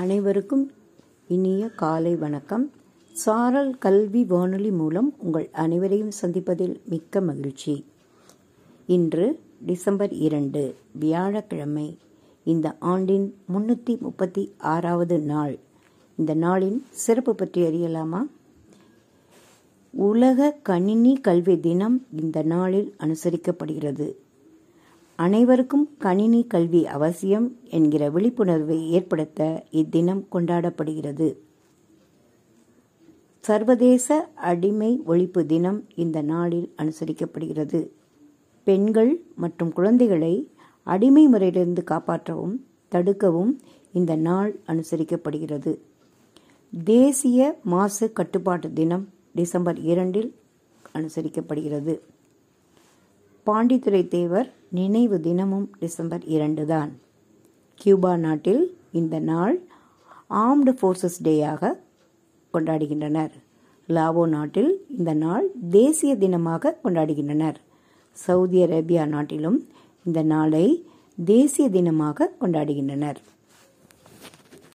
அனைவருக்கும் இனிய காலை வணக்கம். சாரல் கல்வி வானொலி மூலம் உங்கள் அனைவரையும் சந்திப்பதில் மிக்க மகிழ்ச்சி. இன்று டிசம்பர் இரண்டு வியாழக்கிழமை இந்த ஆண்டின் முன்னூற்றி முப்பத்தி ஆறாவது நாள். இந்த நாளின் சிறப்பு பற்றி அறியலாமா? உலக கணினி கல்வி தினம் இந்த நாளில் அனுசரிக்கப்படுகிறது. அனைவருக்கும் கணினி கல்வி அவசியம் என்கிற விழிப்புணர்வை ஏற்படுத்த இத்தினம் கொண்டாடப்படுகிறது. சர்வதேச அடிமை ஒழிப்பு தினம் இந்த நாளில் அனுசரிக்கப்படுகிறது. பெண்கள் மற்றும் குழந்தைகளை அடிமை முறையிலிருந்து காப்பாற்றவும் தடுக்கவும் இந்த நாள் அனுசரிக்கப்படுகிறது. தேசிய மாசு கட்டுப்பாட்டு தினம் டிசம்பர் இரண்டில் அனுசரிக்கப்படுகிறது. பாண்டித்துறை தேவர் நினைவு தினமும் டிசம்பர் இரண்டு தான் கியூபா நாட்டில் இந்த நாள் ஆர்ம்டு ஃபோர்ஸஸ் டேயாக கொண்டாடுகின்றனர். லாவோ நாட்டில் இந்த நாள் தேசிய தினமாக கொண்டாடுகின்றனர். சவுதி அரேபியா நாட்டிலும் இந்த நாளை தேசிய தினமாக கொண்டாடுகின்றனர்.